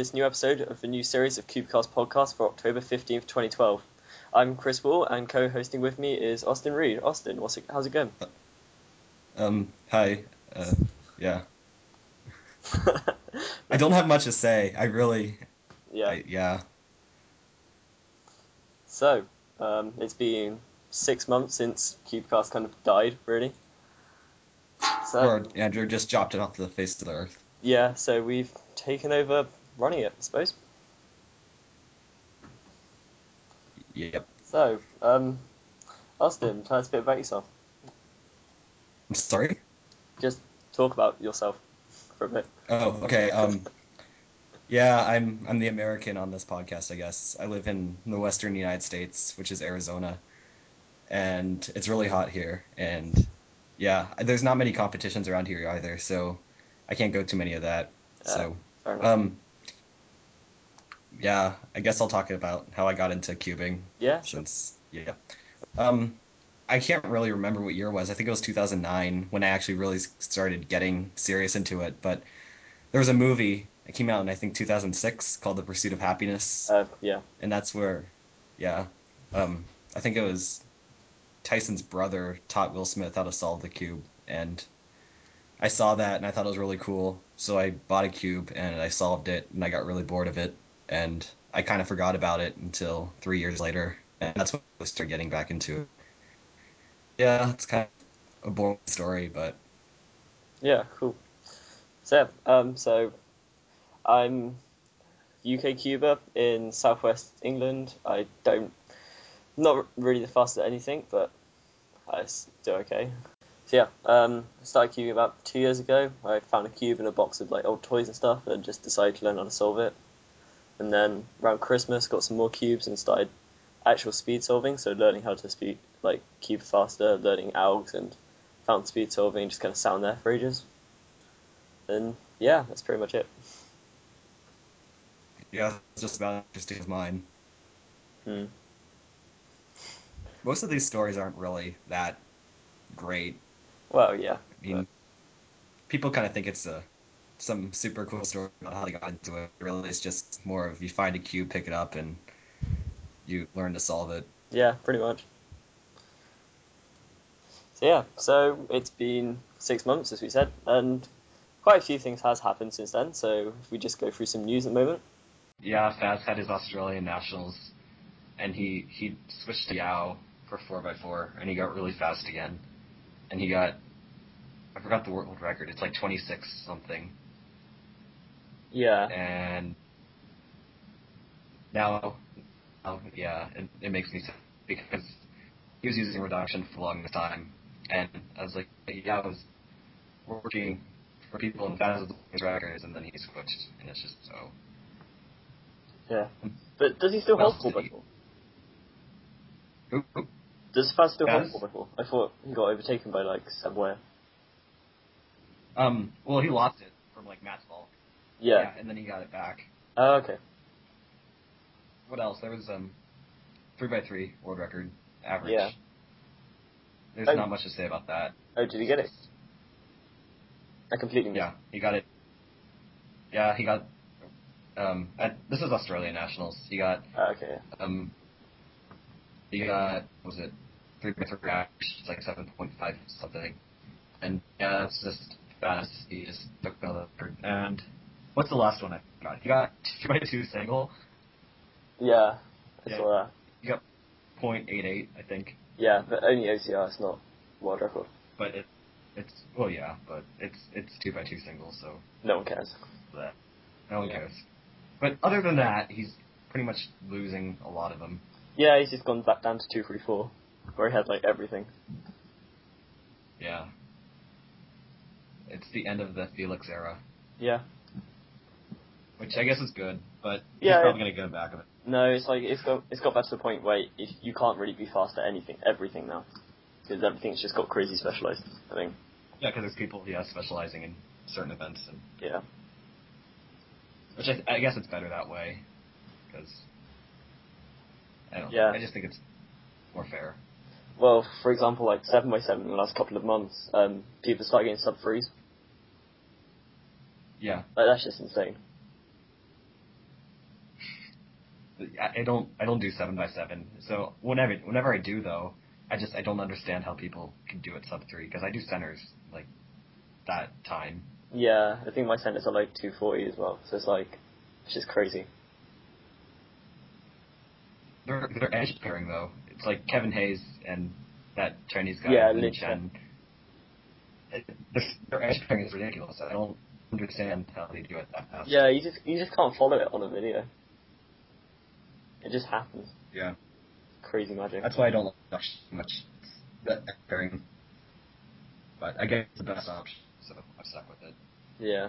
this new episode of the new series of Cubecast podcast for October 15th, 2012. I'm Chris Wall, and co-hosting with me is Austin Reed. Austin, what's it, how's it going? Um, hi. Uh, yeah. I don't have much to say. I really, yeah. I, yeah. So, um, it's been six months since Cubecast kind of died, really. So, Or Andrew just dropped it off the face of the earth. yeah, so we've taken over running it, I suppose. Yep. So, um, Austin, tell us a bit about yourself. I'm sorry. Just talk about yourself for a bit. Oh, okay. Um, yeah, I'm I'm the American on this podcast, I guess. I live in the western United States, which is Arizona, and it's really hot here. And yeah, there's not many competitions around here either, so I can't go to many of that. So Fair enough. um, yeah, I guess I'll talk about how I got into cubing. yeah, since yeah. Um i can't really remember what year it was. I think it was 2009 when i actually really started getting serious into it but there was a movie that came out in i think 2006 called the pursuit of happiness. Uh, yeah. and that's where yeah um i think it was tyson's brother taught will smith how to solve the cube and i saw that and i thought it was really cool. So i bought a cube and i solved it and i got really bored of it and i kind of forgot about it until three years later and that's when i started getting back into it yeah it's kind of a boring story but Yeah, cool. So, um, so I'm UK cuber in southwest England. I don't, not really the fastest at anything, but I do okay. So yeah, um, I started cubing about two years ago. I found a cube in a box of like old toys and stuff, and just decided to learn how to solve it. And then around Christmas, got some more cubes and started actual speed solving. So learning how to speed like cube faster, learning algs and found speed solving, just kind of sat there for ages. And yeah, that's pretty much it. yeah it's just about interesting as mine Hmm. most of these stories aren't really that great Well, yeah. I mean, people kind of think it's a some super cool story about how they got into it. Really, it's just more of you find a cube, pick it up, and you learn to solve it. Yeah, pretty much. So yeah, so it's been six months, as we said, and quite a few things has happened since then. So if we just go through some news at the moment. Yeah, Faz had his Australian nationals, and he he switched to Yau for four x four, and he got really fast again, and he got I forgot the world record. It's like twenty six something, Yeah. and now, now yeah, it, it makes me sad because he was using reduction for the longest time, and I was like, yeah, I was working for people in thousands of records, and then he switched, and it's just so. Yeah. But does he still hold 4 did he- by 4 Oop, oop. Does Faz still Faz? hold 4 by 4 I thought he got overtaken by like Subway. Um, well, he lost it from like Matt's fault. Yeah. and then he got it back. Oh, okay. What else? There was um, three by three world record average. Yeah. There's Oh. not much to say about that. Oh, did he get it? I completely missed. Yeah, he got it. Yeah, he got. Um, at, this is Australian nationals. He got Oh, okay. Um, he got what was it three by three average? It's like seven point five something. And yeah, it's just fast. He just took the record. And what's the last one I got? You got two by two single. Yeah. I Yeah. saw that. He got point eight eight, I think. Yeah, but only OCR. It's not world record. But it, it's well, yeah, but it's it's two by two singles, so No one cares. that no one Yeah. cares. But other than that, he's pretty much losing a lot of them. Yeah, he's just gone back down to two, three, four, where he had like everything. Yeah. It's the end of the Feliks era, Yeah. Which I guess is good, but Yeah, he's probably gonna get go back of it. No, it's like it's got it's got back to the point where if you can't really be fast at anything, everything now, because everything's just got crazy specialized. I think. Yeah, because there's people, yeah, specializing in certain events, and Yeah. which I, I guess it's better that way, because I don't. know. Yeah. I just think it's more fair. Well, for example, like seven by seven in the last couple of months, um, people start getting sub threes. Yeah. Like that's just insane. I, I don't I don't do seven by seven. So whenever whenever I do though, I just I don't understand how people can do it sub three because I do centers like that time. Yeah, I think my centers are like 240 as well, so it's like, it's just crazy. They're they're edge pairing though. It's like Kevin Hays and that Chinese guy Yeah, Lin Chen. Their, their edge pairing is ridiculous. I don't understand how they do it that fast. Yeah, you just you just can't follow it on a video. It just happens. Yeah. Crazy magic. That's why I don't like much much that pairing. But I guess it's the best option, so I'm stuck with it. Yeah.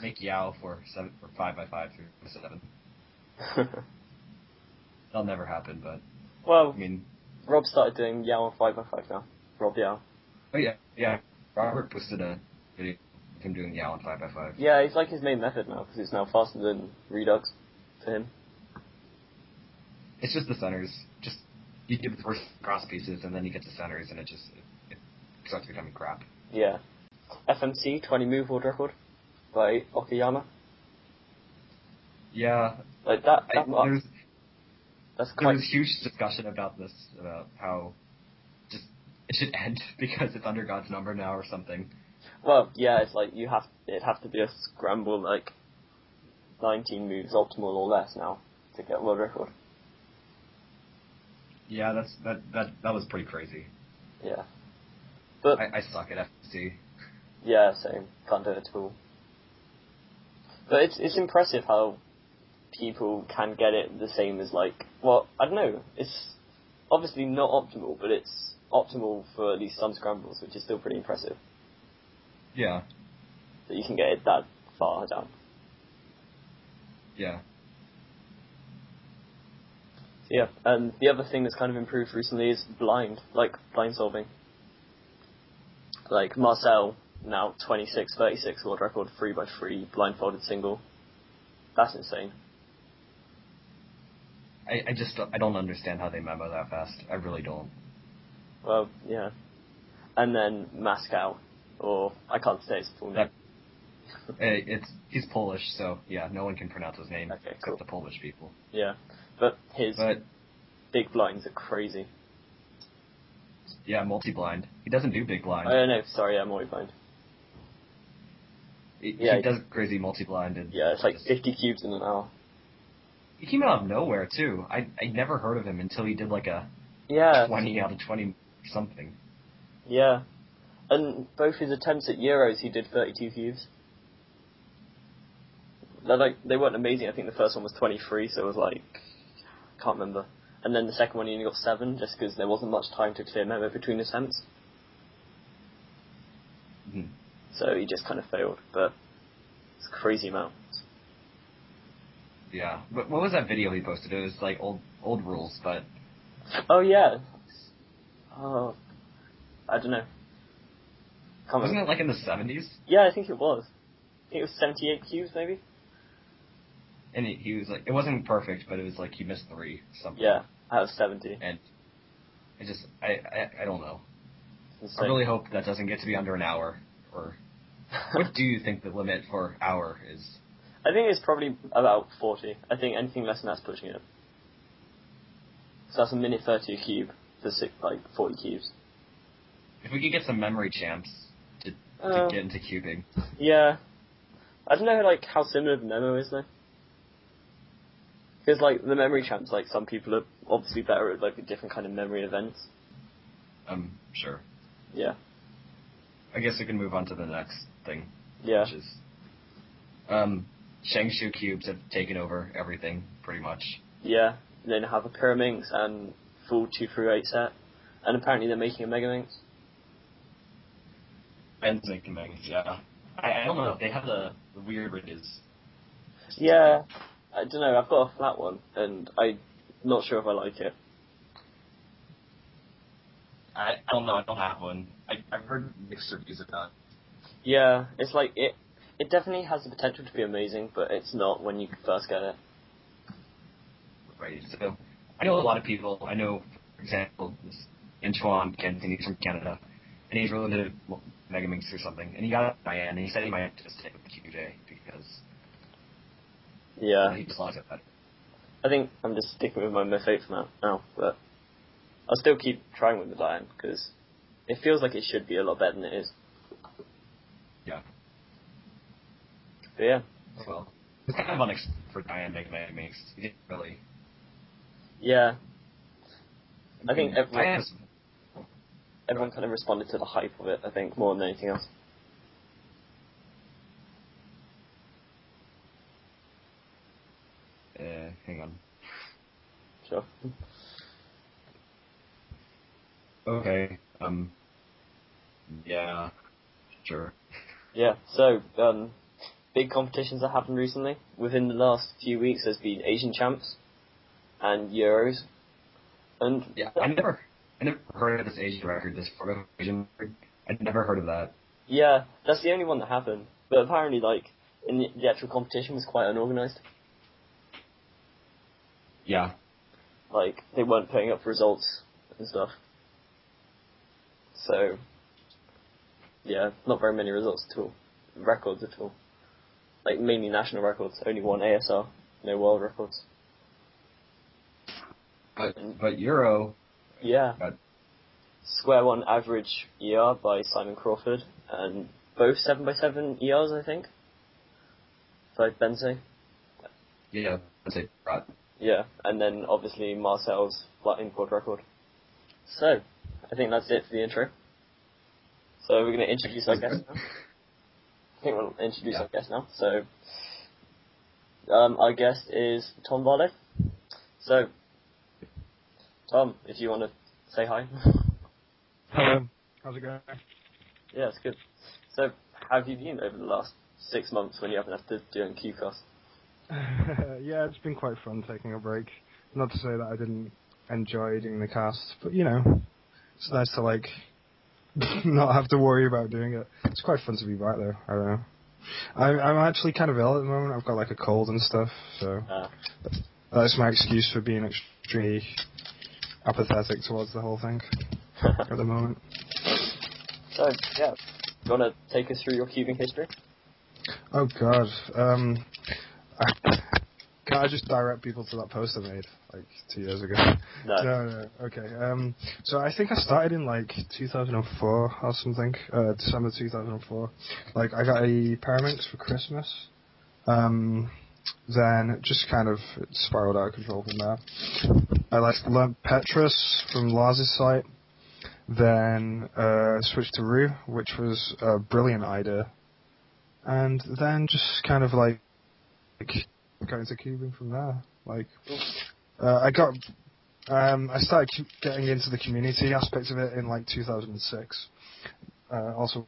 Make Yau for seven for five by five through seven. That'll never happen, but well, I mean, Rob started doing Yau on five by five now. Rob Yau. oh yeah, yeah. Robert posted a video of him doing Yau on five by five. Yeah, it's like his main method now, because it's now faster than Redux for him. It's just the centers. Just you get the first cross pieces, and then you get to centers, and it just it, it starts becoming crap. Yeah. FMC 20 move world record by Okayama. Yeah, Like that, I, that mark, there's that's there quite was huge discussion about this about how just it should end because it's under God's number now or something. Well, yeah, it's like you have it'd have to be a scramble like 19 moves optimal or less now to get world record. Yeah, that's that that that was pretty crazy. Yeah. But I, I suck at FC. yeah, same. Can't do it at all. But it's it's impressive how people can get it the same as like well, I don't know. It's obviously not optimal, but it's optimal for at least some scrambles, which is still pretty impressive Yeah, that you can get it that far down. yeah. Yeah, and the other thing that's kind of improved recently is blind, like blind solving. Like Marcell, now 26-36 world record, 3 by 3 blindfolded single. That's insane. I, I just don't- I don't understand how they memo that fast. I really don't. Well, yeah. And then Mascow, or I can't say his full name. Eh, It's he's Polish, so yeah, no one can pronounce his name Okay, except cool. the Polish people. Yeah, but his But big blinds are crazy. yeah, multi-blind. He doesn't do big blind. Oh don't sorry, I'm already blind. he, yeah, he does crazy multi-blind and Yeah, it's like just- 50 cubes in an hour. he came out of nowhere too. I I never heard of him until he did like a Yeah, twenty out of twenty something. yeah. And both his attempts at Euros, he did 32 cubes. They're like, they weren't amazing. I think the first one was 23, so it was like, can't remember. And then the second one he only got 7, just because there wasn't much time to clear memo between attempts. Mhm. So he just kind of failed, but it's a crazy amount. Yeah. But what was that video he posted? It was like old old rules, but Oh yeah. Oh, I don't know. Can't wasn't remember. it like in the seventies? Yeah, I think it was. I think it was 78 cubes, maybe. And he, he was like, it wasn't perfect, but it was like he missed three something. Yeah, out of 70. And I just I I, I don't know. I really hope that doesn't get to be under an hour. Or what do you think the limit for hour is? I think it's probably about 40. I think anything less than that's pushing it. So that's a minute 30 a cube for six, like 40 cubes. If we could get some memory champs to, to Uh, get into cubing. Yeah. I don't know like how similar the memo is though. Because like the memory champs, like some people are obviously better at like a different kind of memory events. I'm sure. Yeah. I guess we can move on to the next thing, Yeah. which is um, ShengShou cubes have taken over everything pretty much. Yeah. Then have a Pyraminx and full 2 through 8 set. And apparently they're making a Mega Megaminx. Ben's making things, yeah. I, I don't know. They have the, the weird ridges. Yeah. I don't know, I've got a flat one and I'm not sure if I like it. I, I don't know. I don't have one. I, I've heard mixed reviews about. it. Yeah, it's like it. It definitely has the potential to be amazing, but it's not when you first get it. Right. So I know a lot of people. I know, for example, this Antoine Cantin. He's from Canada, and he's really into Megaminx or something. And he got it by and he said he might just stick with the QJ because Yeah, he just it better. I think I'm just sticking with my MF8 for now, but I'll still keep trying with the Dayan because it feels like it should be a lot better than it is. Yeah. But yeah, Well, it's kind of unexpected for Dayan Mega Man Mix. You didn't really. yeah. I think everyone, Dayan's- everyone kind of responded to the hype of it. I think more than anything else. Uh, hang on. Sure. Okay. Um. Yeah. Sure. Yeah. So, um, big competitions that happened recently. Within the last few weeks, there's been Asian champs and Euros, and Yeah. I never. I never heard of this Asian record. This photo Asian record. I'd never heard of that. Yeah, that's the only one that happened. But apparently, like, in the, the actual competition was quite unorganized. Yeah. Like, they weren't putting up results and stuff. So, yeah, not very many results at all. Records at all. Like, mainly national records. Only one ASR, no world records. But but Euro. Yeah. Got- Square One Average ER by Simon Crawford, and both 7x7 ERs, I think. By Benze. Yeah. That's it. Right. Yeah, and then obviously Marcell's flat import record. So, I think that's it for the intro. So we're going to introduce our guest now. I think we'll introduce Yeah. our guest now. So, um, our guest is Thom Barlow. So, Thom, if you want to say hi. Hello. How's it going? yeah, it's good. So, how have you been over the last six months when you haven't had to do an Cubecast? yeah, it's been quite fun taking a break. Not to say that I didn't enjoy doing the cast, but you know, it's nice to like not have to worry about doing it. It's quite fun to be back though. I don't know. I, I'm actually kind of ill at the moment. I've got like a cold and stuff, so Uh, that's my excuse for being extremely apathetic towards the whole thing at the moment. so, yeah. Do you want to take us through your cubing history? Oh God. Um, can I just direct people to that post I made like two years ago? No. No, no. Okay. Um, so I think I started in like 2004 or something, uh, December 2004. Like I got a Pyraminx for Christmas. Um, then just kind of spiraled out of control from there. I like learned Petrus from Lars's site. Then uh, switched to Roux, which was a brilliant idea. And then just kind of like got into cubing from there. Like uh, I got um, I started getting into the community aspect of it in like 2006. Uh, also,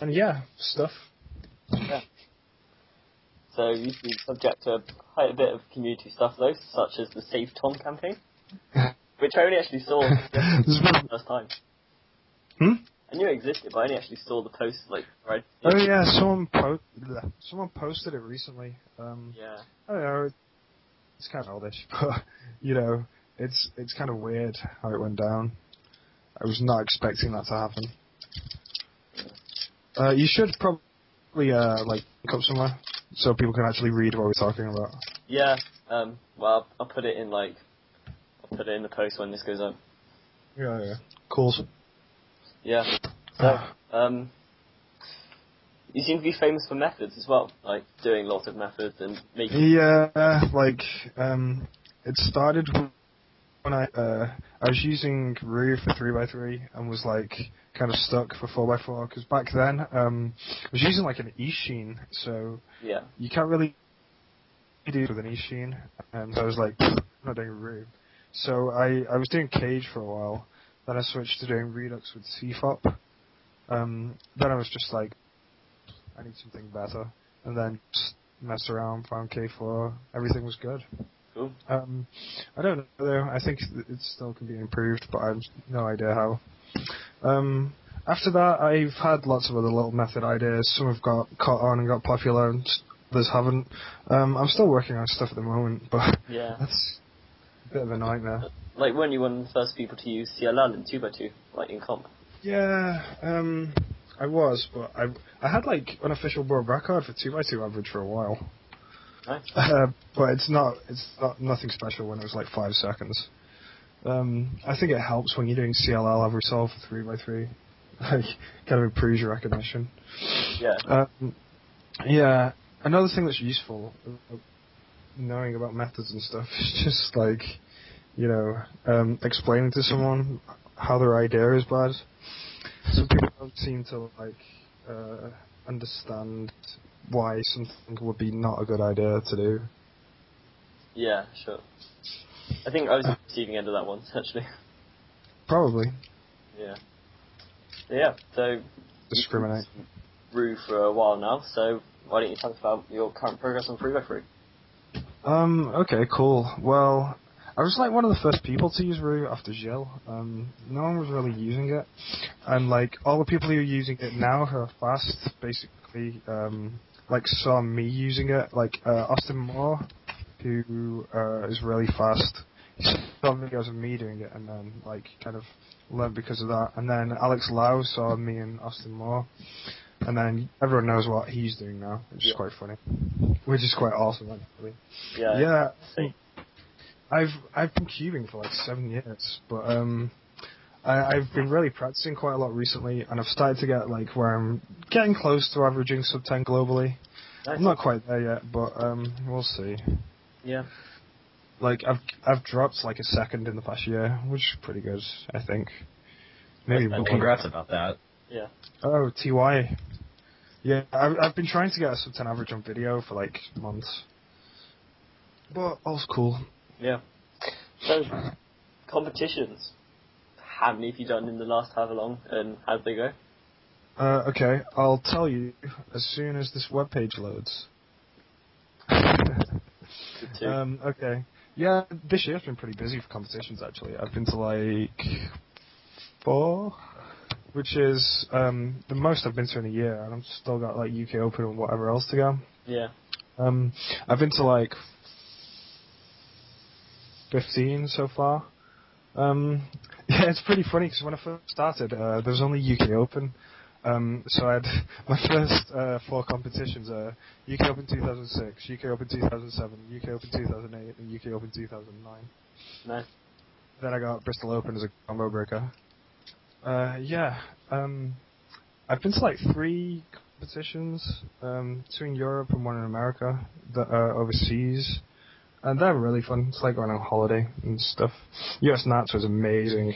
and yeah, stuff. Yeah. So you've been subject to quite a bit of community stuff though, such as the Save Thom campaign, which I only actually saw There's for been- the first time. Hmm? I knew it existed, but I only actually saw the post like right. Oh yeah, someone po- someone posted it recently. Um, Yeah. I don't know. It's kind of oldish, but you know, it's it's kind of weird how it went down. I was not expecting that to happen. Uh, you should probably uh, like link up somewhere so people can actually read what we're talking about. Yeah. Um. Well, I'll put it in like. I'll put it in the post when this goes up. Yeah, yeah. Cool. Yeah. So, um. You seem to be famous for methods as well, like doing lots of methods and making. Yeah, like um, it started when I uh, I was using Roux for three x three and was like kind of stuck for four x four because back then um, I was using like an Eastsheen, so Yeah. you can't really do it with an Eastsheen, and so I was like I'm not doing Roux. So I I was doing Cage for a while, then I switched to doing Redux with CFOP. Um, then I was just like I need something better, and then just messed around, found K4, everything was good. Cool. Um, I don't know though. I think it still can be improved, but I have no idea how. Um, after that, I've had lots of other little method ideas. Some have got caught on and got popular, and others haven't. Um, I'm still working on stuff at the moment, but Yeah. that's bit of a nightmare. Like weren't you one of the first people to use CLL in two x two, like in comp? Yeah, um, I was, but I I had like an official world record for two x two average for a while. Nice. Uh, but it's not it's not nothing special when it was like five seconds. Um, I think it helps when you're doing CLL every solve for three by three. Like kind of improves your recognition. Yeah. Um, yeah, another thing that's useful, knowing about methods and stuff, is just like, you know, um, explaining to someone how their idea is bad. Some people don't seem to like uh, understand why something would be not a good idea to do. Yeah, sure. I think I was the receiving end of that once, actually. Probably Yeah. Yeah, so discriminate. Roux for a while now, so why don't you tell us about your current progress on 3x3? Um, okay, cool. Well, I was like one of the first people to use Roux after Gilles. Um, no one was really using it. And like all the people who are using it now who are fast basically um like saw me using it. Like uh, Austin Moore, who uh, is really fast. He saw videos of me doing it and then like kind of learned because of that. And then Alex Lau saw me and Austin Moore. And then everyone knows what he's doing now, which is quite funny. Which is quite awesome actually. Yeah. Yeah, see. I've I've been cubing for like seven years, but um, I, I've been really practicing quite a lot recently, and I've started to get like where I'm getting close to averaging sub ten globally. Nice. I'm not quite there yet, but um, we'll see. Yeah. Like I've I've dropped like a second in the past year, which is pretty good, I think. Maybe Well, Well, congrats about that. Yeah. Oh, TY. Yeah, I've, I've been trying to get a sub 10 average on video for like months. But all's cool. Yeah. So, competitions. How many have you done in the last however long, and how'd they go? Uh, okay, I'll tell you as soon as this webpage loads. Um, okay. Yeah, this year's been pretty busy for competitions actually. I've been to like four, which is um, the most I've been to in a year, and I've still got like UK Open and whatever else to go. yeah. Um, I've been to like 15 so far. Um, yeah, it's pretty funny because when I first started, uh, there was only UK Open. Um, so I had my first uh, four competitions: uh, UK Open 2006, UK Open 2007, UK Open 2008, and UK Open 2009. Nice. Then I got Bristol Open as a combo breaker. Uh, yeah, um, I've been to like three competitions, um, two in Europe and one in America, that are overseas, and they're really fun. It's like going on holiday and stuff. US Nats was amazing,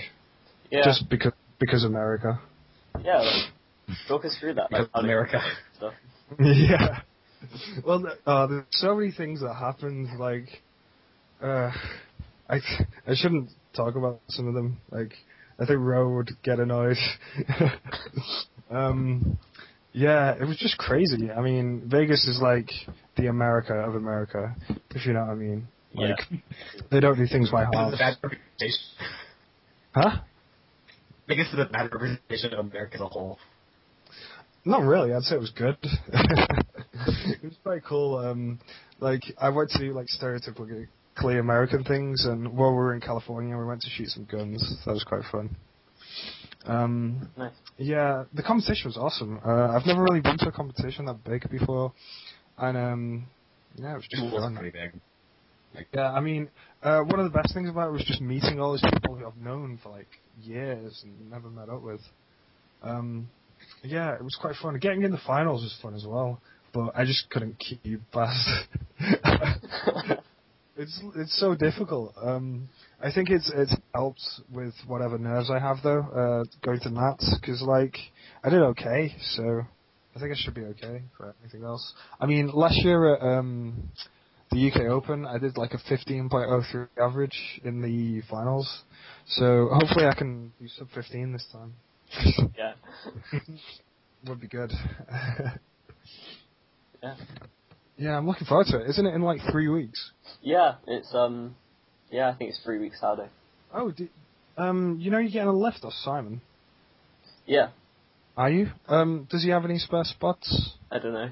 Yeah. just because because America. yeah. Like, talk us through that. Like, Because how did- America. Stuff. yeah. Well, uh, there's so many things that happened. Like, uh, I I shouldn't talk about some of them. Like, I think Roe would get annoyed. um, yeah, it was just crazy. I mean, Vegas is like the America of America, if you know what I mean. Yeah. Like, they don't do things by half. Huh? I guess the bad representation of America as a whole. Not really. I'd say it was good. it was quite cool. Um, like I went to like stereotypically American things, and while we were in California, we went to shoot some guns. That was quite fun. Um, Nice. yeah, the competition was awesome. Uh, I've never really been to a competition that big before, and um, yeah, it was just It was fun. pretty big. Yeah, I mean, uh, one of the best things about it was just meeting all these people who I've known for like years and never met up with. Um, yeah, it was quite fun. Getting in the finals was fun as well, but I just couldn't keep past. it's it's so difficult. Um, I think it's it's helped with whatever nerves I have though. Uh, going to Nats because like I did okay, so I think I should be okay for anything else. I mean, last year at um, the UK Open, I did like a 15.03 average in the finals. So hopefully I can do sub 15 this time. Yeah. Would be good. Yeah. Yeah, I'm looking forward to it. Isn't it in like three weeks? Yeah. It's um. Yeah, I think it's three weeks Saturday. Oh, di um, you know you're getting a lift off Simon. Yeah. Are you? Um, does he have any spare spots? I don't know.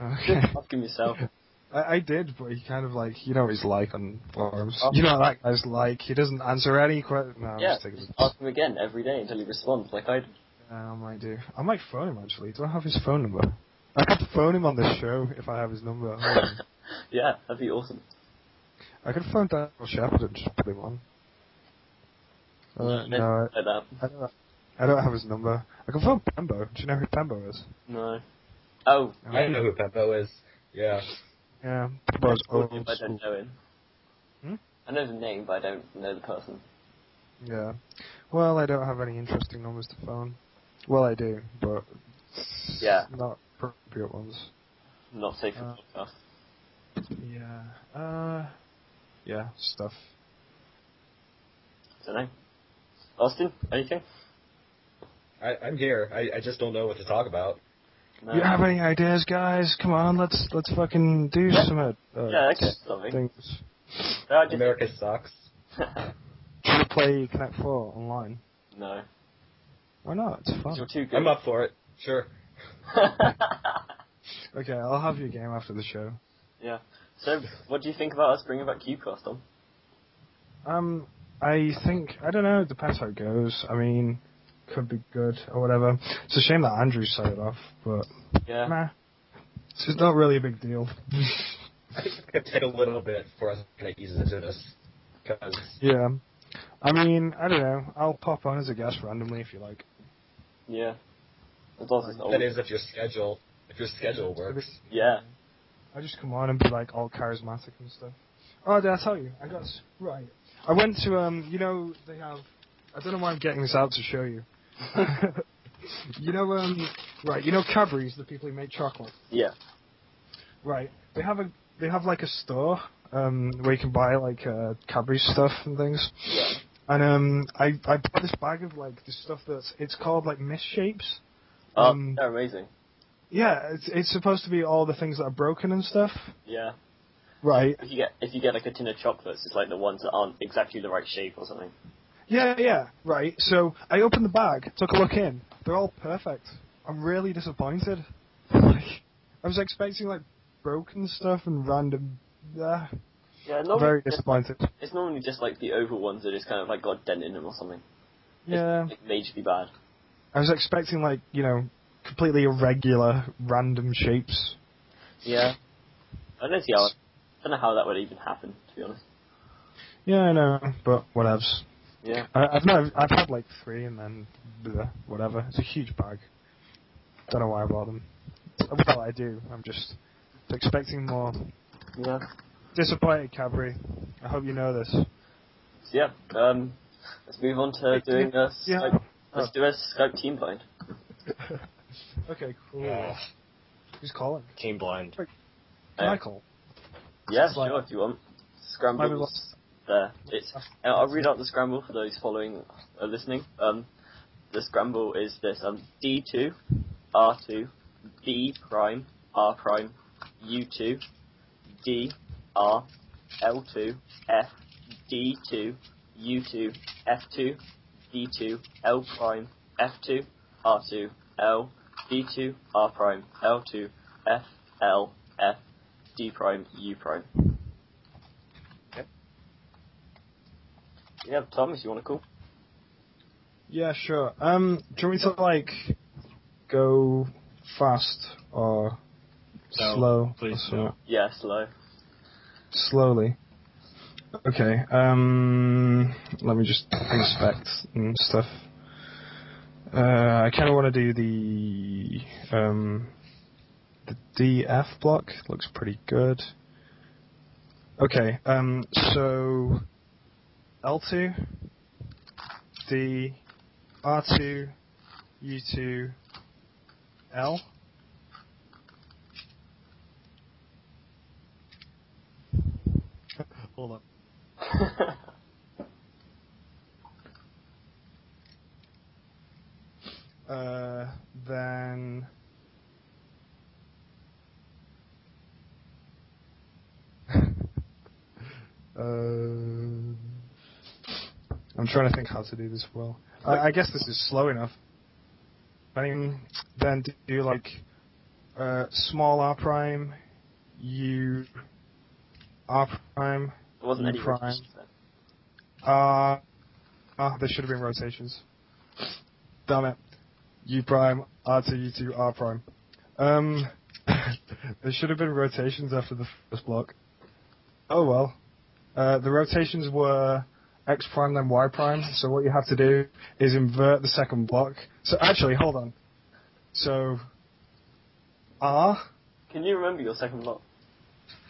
Okay. Ask him yourself. I, I did, but he kind of like, you know what he's like on forums. Oh. You know what that guy's like. He doesn't answer any questions. No, I'm yeah. just Just ask him again every day until he responds, like I. do. Yeah, I might do. I might phone him actually. Do I have his phone number? I could phone him on this show if I have his number. Hold on. Yeah, that'd be awesome. I could phone Daniel Shepard and just put him on. Uh, no, I, Like that. I don't. I don't have his number. I can phone Pembo. Do you know who Pembo is? No. Oh, I know who Peppo is. Yeah. Yeah, I Pembo's know old him, but I don't know him. Hmm? I know the name, but I don't know the person. Yeah. Well, I don't have any interesting numbers to phone. Well, I do, but Yeah. not appropriate ones. Not safe for Uh, podcast. Yeah. Uh. Yeah. Stuff. Don't know. Austin, anything? I, I'm here. I, I just don't know what to talk about. No. You have any ideas, guys? Come on, let's let's fucking do Yeah. some uh, Yeah, I guess something. things. No, I just- America sucks. Should we play Connect Four online? no. Why not? It's fun. You're too good. I'm up for it. Sure. Okay, I'll have your game after the show. yeah. So, what do you think about us bringing back Cubecast on? Um, I think I don't know. It depends how it goes. I mean, could be good or whatever. It's a shame that Andrew set it off, but Yeah. nah, it's just not really a big deal. I think it's going to take a little bit for us to kind of ease into this. Because yeah, I mean, I don't know. I'll pop on as a guest randomly if you like. Yeah. As long as it's not that is if your schedule, if your schedule works. Yeah. I just come on and be like all charismatic and stuff. Oh, did I tell you? I got s- right. I went to um, you know they have. I don't know why I'm getting this out to show you. you know um, right. You know Cadbury's, the people who make chocolate. Yeah. Right. They have a they have like a store um where you can buy like uh, Cadbury's stuff and things. Yeah. And um, I I bought this bag of like this stuff that's it's called like misshapes. Oh, Um, they're amazing. Yeah, it's it's supposed to be all the things that are broken and stuff. Yeah. Right. If you get if you get like a tin of chocolates, it's like the ones that aren't exactly the right shape or something. Yeah, yeah, right. So I opened the bag, took a look in. They're all perfect. I'm really disappointed. Like, I was expecting like broken stuff and random. Uh, Yeah, normally very disappointed. it's normally just like the oval ones that just kind of like got dent in them or something. Yeah, It's like majorly bad. I was expecting like you know completely irregular, random shapes. Yeah. I don't see how. I don't know how that would even happen, to be honest. Yeah, I know, but whatevs. Yeah. I, I've no, I've had like three and then bleh, whatever. It's a huge bag. Don't know why I bought them. Well, I do. I'm just expecting more. Yeah. Disappointed, Cadbury. I hope you know this. Yeah. Um, let's move on to doing this. Yeah. Skype. Let's do a Skype team blind. okay, cool. Ugh. Who's calling? Team blind. Uh, Michael. Yeah, It's like- if you want. Michael, Scrambles there. It's. uh, I'll read out the scramble for those following uh, listening. Um, the scramble is this: um, D2, R2, D prime, R prime, U2, D, R, L2, F, D2, U2, F2, D2, L prime, F2, R2, L, D2, R prime, L2, F, L, F, D prime, U prime. Okay. Yeah, Thomas, you want to call? Yeah, sure. Um, do you want me to like go fast or No, slow? please or no. Yeah, slow. Slowly. Okay. Um, let me just inspect and stuff. Uh, I kind of want to do the um, the DF block. Looks pretty good. Okay. Um, so L2, D, R2, U2, L. Hold up. Uh, then. uh, I'm trying to think how to do this well. I, I guess this is slow enough. I mean, then do like uh, small r prime, u, r prime, There wasn't U any prime. then. uh, ah, there should have been rotations. Damn it. U prime, R2, U2, R prime. Um, there should have been rotations after the first block. Oh well. Uh, the rotations were x prime then y prime. So what you have to do is invert the second block. So actually, hold on. So r. Can you remember your second block?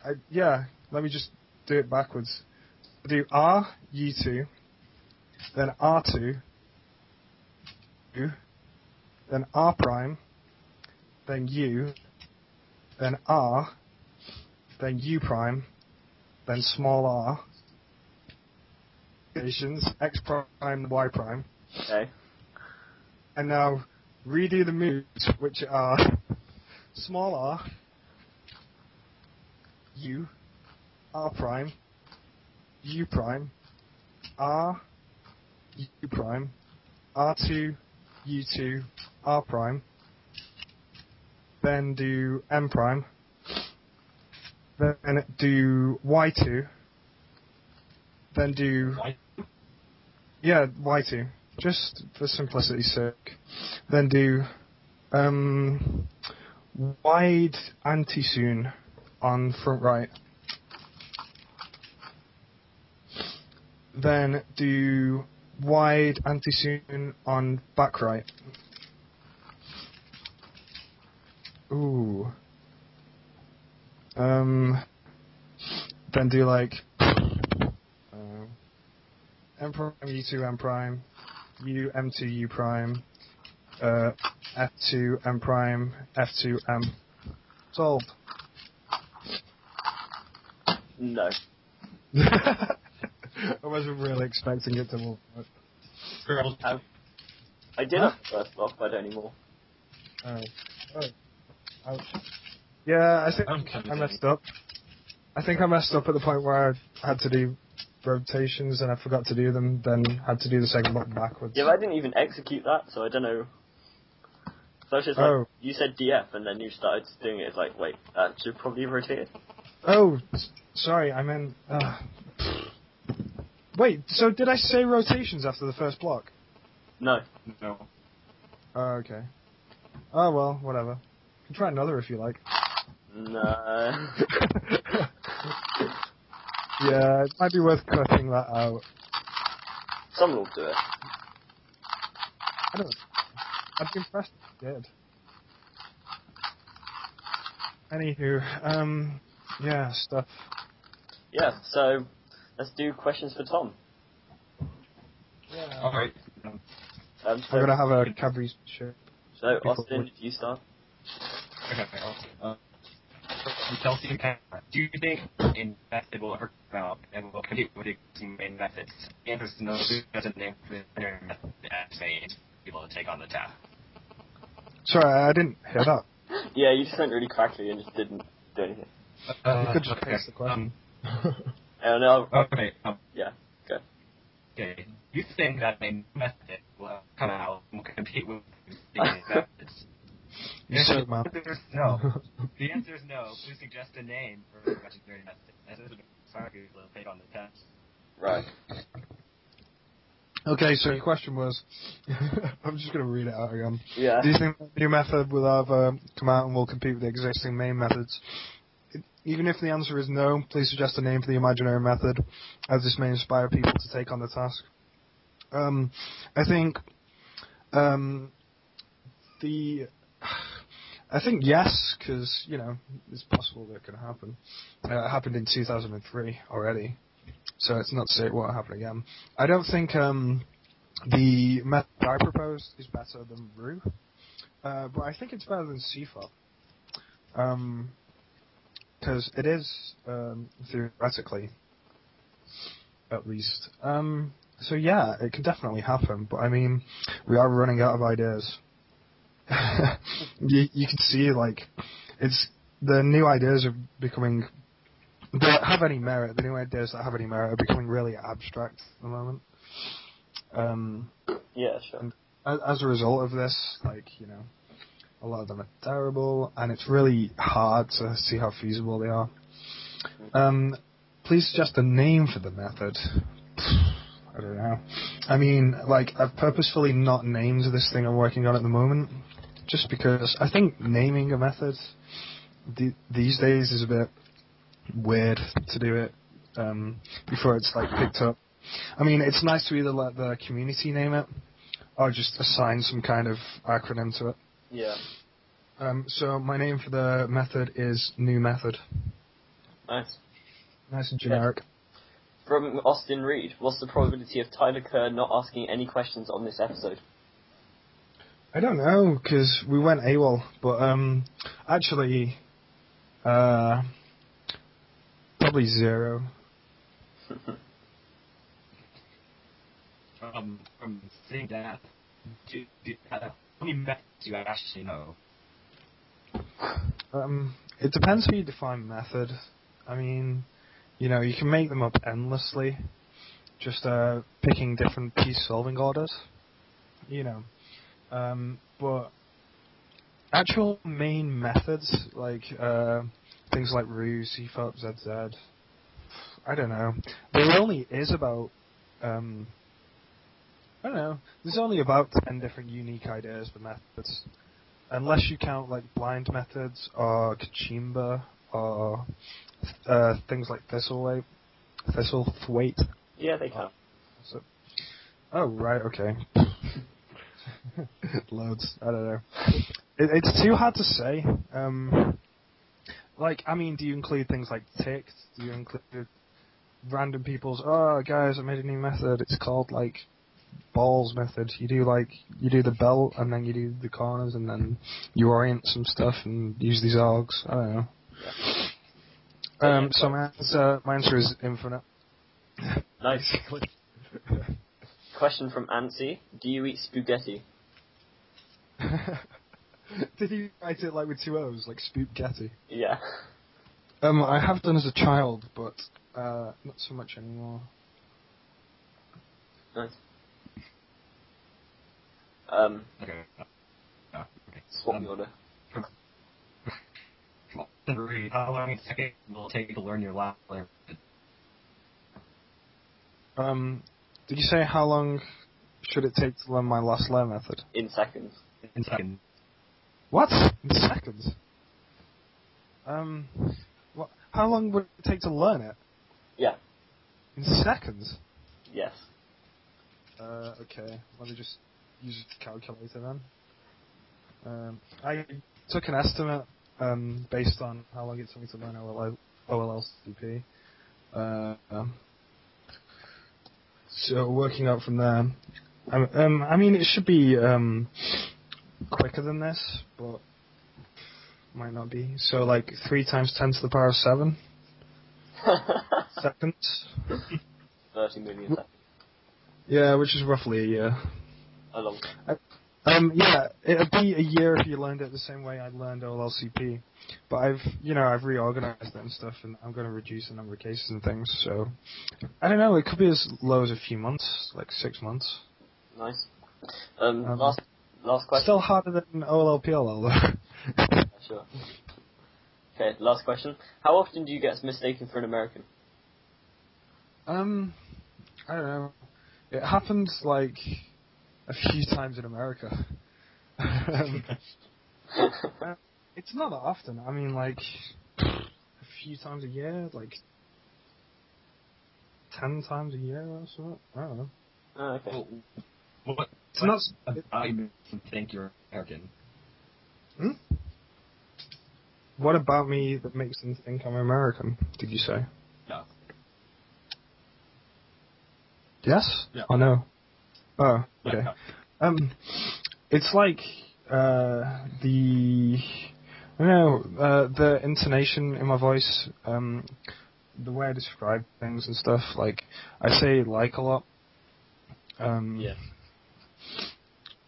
I, yeah. Let me just do it backwards. Do r u2, then r2, u, then r prime, then u, then r, then u prime, then small r, x prime, y prime, Okay. and now redo the moves, which are small r, u, r prime, u prime, r, u prime, r2, u2, r prime, then do m prime, then do y2, then do yeah y2, just for simplicity's sake, then do um, wide anti-Sune on front right. Then do wide anti-Sune on back right. Ooh. Um. Then do like. Uh, M prime, U2, M prime, U, M2, U prime, uh, F2, M prime, F2, M. Solved. No. I wasn't really expecting it to work. Um, I did Huh? first block, but anymore. Oh. Oh. Ouch. Yeah, I think I messed up. I think I messed up at the point where I had to do rotations and I forgot to do them, then had to do the second button backwards. Yeah, but I didn't even execute that, so I don't know. So I was just like, Oh. you said DF, and then you started doing it. It's like, wait, that should probably rotate it. Oh, sorry, I meant. Uh, wait, so did I say rotations after the first block? No. No. Oh, okay. Oh well, whatever. You can try another if you like. No. yeah, it might be worth cutting that out. Someone will do it. I don't. I'd be impressed if you did. Anywho, um, yeah, stuff. Yeah, so let's do questions for Thom. Yeah. Alright. Um, Um, so, We're gonna have a Cadbury's ship. so Austin, would- you start. okay. Uh, from Chelsea and Kat, do you think a method will ever come out and will compete with the existing main methods? The answer is no. There's a name for the entire method people to take on the task. Sorry, I didn't hear that. Yeah, you just went really crackly and just didn't do anything. you could just okay. paste the question. And I'll, Um, okay. Um, yeah, go. okay. You think that a method will come out and will compete with the existing methods? You suck, man. The answer is no. The answer is no. Please suggest a name for a legendary method. As this is a sorry will take on the test. Right. okay, so your question was, I'm just gonna read it out again. Yeah. Do you think the new method will ever come out and will compete with the existing main methods? Even if the answer is no, please suggest a name for the imaginary method, as this may inspire people to take on the task. Um, I think um, the I think yes, because you know it's possible that it can happen. Uh, it happened in 2003 already, so it's not to say it won't happen again. I don't think um, the method I proposed is better than Roux, uh, but I think it's better than CFOP. Um, because it is um, theoretically, at least. Um, so yeah, it can definitely happen. But I mean, we are running out of ideas. you, you can see like it's the new ideas are becoming that have any merit. The new ideas that have any merit are becoming really abstract at the moment. Um, Yeah, sure. as, as a result of this, like you know, a lot of them are terrible, and it's really hard to see how feasible they are. Um, please suggest a name for the method. I don't know. I mean, like I've purposefully not named this thing I'm working on at the moment, just because I think naming a method th- these days is a bit weird to do it um, before it's like picked up. I mean, it's nice to either let the community name it or just assign some kind of acronym to it. Yeah. Um, so my name for the method is new method. Nice. Nice and generic. From Austin Reed, what's the probability of Tyler Kerr not asking any questions on this episode? I don't know because we went AWOL, but um, actually, uh, probably zero. Um, from seeing that, do, do, uh, how many methods do you actually know? Um, it depends how you define method. I mean, you know, you can make them up endlessly, just uh, picking different piece solving orders. You know, um, but actual main methods like uh, things like roux, CFOP, ZZ. I don't know. There only is about um, I don't know. There's only about ten different unique ideas for methods, unless you count like blind methods or kachimba or uh, things like thistleweight, thistlethwaite. Yeah, they can. So, oh right, okay. Loads. I don't know. It, it's too hard to say. Um, like, I mean, do you include things like ticked? Do you include random people's? Oh, guys, I made a new method. It's called like balls method. You do like you do the belt and then you do the corners and then you orient some stuff and use these algs. I don't know. Um, so my answer, my answer is infinite. Nice. Question from Antsy. Do you eat spaghetti? Did you write it like with two O's, like spaghetti? Yeah. Um, I have done as a child, but uh, not so much anymore. Nice. Um, Okay. Uh, uh, okay. swap Um, the order. Well, Reed, how long a will it take to learn your last language? Um, did you say how long should it take to learn my last layer method? In seconds. In seconds. What? In seconds? Um, what? How long would it take to learn it? Yeah. In seconds? Yes. Uh, okay. Let me just use a calculator then. Um, I took an estimate um, based on how long it took me to learn OLL, OLLCP. Uh, um, so working out from there, um, um, I mean it should be um, quicker than this, but might not be. So like three times ten to the power of seven seconds. 30 million seconds. Yeah, which is roughly a year. A long time. Um, yeah, it'd be a year if you learned it the same way I learned OLLCP. But I've, you know, I've reorganized it and stuff, and I'm going to reduce the number of cases and things. So, I don't know. It could be as low as a few months, like six months. Nice. Um, Um, last last question. Still harder than OLLPLL though. Sure. Okay, last question. How often do you get mistaken for an American? um, I don't know. It happens like a few times in America. um, it's not that often. I mean, like a few times a year, like ten times a year or something. I don't know. oh, okay. Well, what It's not. about you think you're American? Hmm? What about me that makes them think I'm American? Did you say? No. Yes. Yeah. Or no? Oh, okay. Um, it's like uh, the I don't know uh, the intonation in my voice, um, the way I describe things and stuff. Like I say like a lot. Um, Yeah.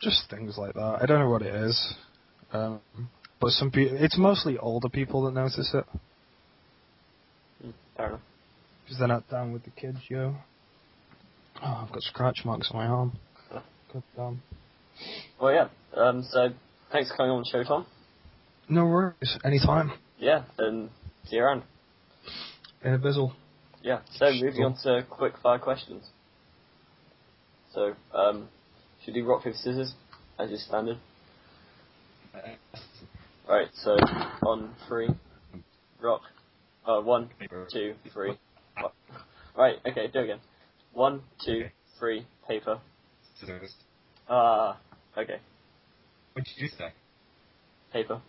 Just things like that. I don't know what it is, um, but some people. It's mostly older people that notice it Fair enough. because they're not down with the kids, yo. Oh, I've got scratch marks on my arm. Damn. Well, yeah. Um, so thanks for coming on the show, Thom. No worries. Anytime. Yeah, and see you around. In a bizzle. Yeah. So moving on to quick fire questions. So, um, should we do rock paper scissors as is standard. Right. So on three, rock. Uh, one, paper. two, three. rock. Right. Okay. Do it again. One, two, Okay. three. Paper. Scissors. Ah. okay. What did you say? Paper.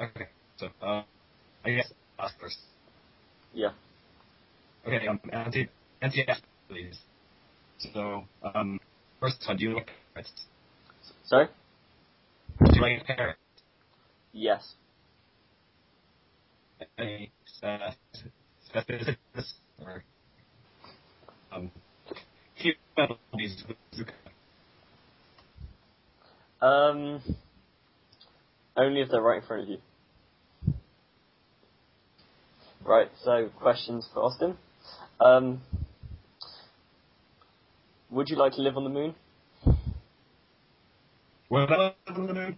Okay. So, uh, I guess ask first. Yeah. Okay, um, anti, anti please. So, um, first one, do you like parrots? Sorry. Do you like parrots? Yes. Any, uh, specifics or, um, few these Zuka. Um. Only if they're right in front of you. Right. So questions for Austin. Um. Would you like to live on the moon? What about the moon?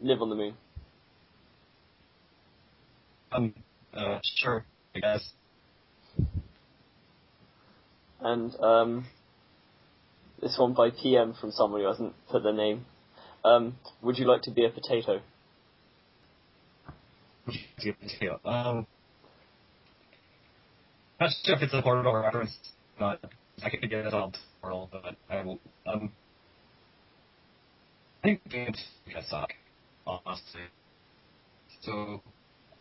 Live on the moon. Um, uh, sure, I guess. And um, this one by PM from someone who hasn't put their name. Um, would you like to be a potato? Um, not sure if it's a portal reference, but I could get it on portal, but I will, um, I think games of suck, honestly. So,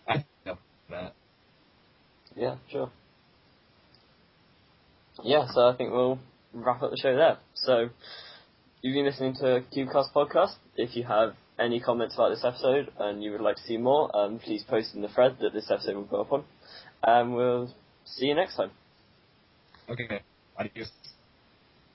I know that. Yeah, sure. Yeah, so I think we'll wrap up the show there. So, you've been listening to Cubecast podcast. If you have any comments about this episode and you would like to see more, um, please post in the thread that this episode will go up on. And we'll see you next time. Okay, adios.